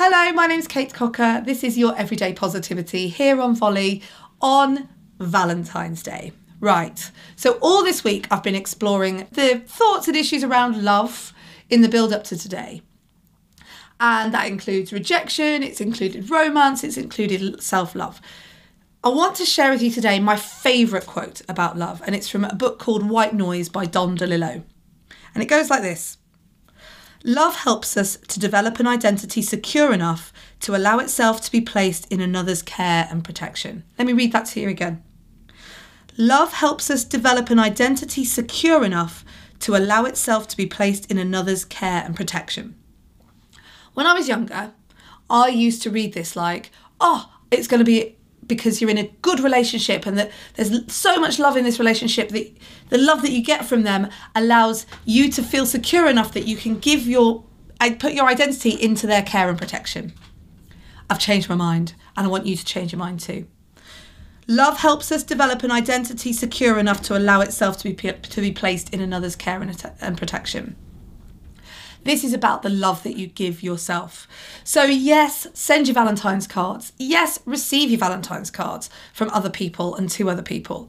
Hello, my name's Kate Cocker. This is your Everyday Positivity here on Volley on Valentine's Day. Right, so all this week I've been exploring the thoughts and issues around love in the build up to today. And that includes rejection, it's included romance, it's included self love. I want to share with you today my favourite quote about love, and it's from a book called White Noise by Don DeLillo. And it goes like this Love helps us to develop an identity secure enough to allow itself to be placed in another's care and protection. Let me read that to you again. Love helps us develop an identity secure enough to allow itself to be placed in another's care and protection. When I was younger, I used to read this like, oh, it's going to be because you're in a good relationship and that there's so much love in this relationship that the love that you get from them allows you to feel secure enough that you can give your put your identity into their care and protection. I've changed my mind and I want you to change your mind too. Love helps us develop an identity secure enough to allow itself to be to be placed in another's care and, and protection. This is about the love that you give yourself. So, yes, send your Valentine's cards. Yes, receive your Valentine's cards from other people and to other people.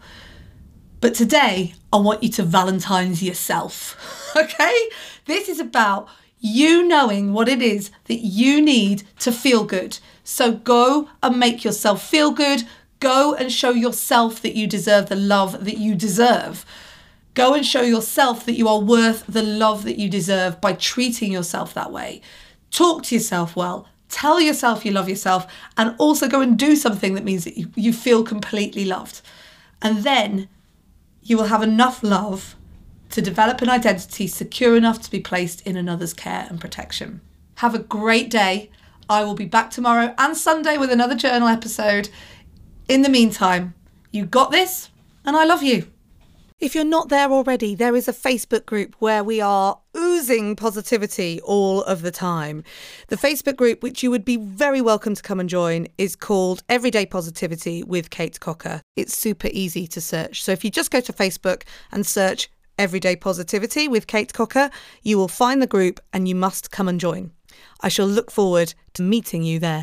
But today, I want you to Valentine's yourself. okay? This is about you knowing what it is that you need to feel good. So, go and make yourself feel good. Go and show yourself that you deserve the love that you deserve. Go and show yourself that you are worth the love that you deserve by treating yourself that way. Talk to yourself well. Tell yourself you love yourself and also go and do something that means that you, you feel completely loved. And then you will have enough love to develop an identity secure enough to be placed in another's care and protection. Have a great day. I will be back tomorrow and Sunday with another journal episode. In the meantime, you got this, and I love you. If you're not there already, there is a Facebook group where we are oozing positivity all of the time. The Facebook group, which you would be very welcome to come and join, is called Everyday Positivity with Kate Cocker. It's super easy to search. So if you just go to Facebook and search Everyday Positivity with Kate Cocker, you will find the group and you must come and join. I shall look forward to meeting you there.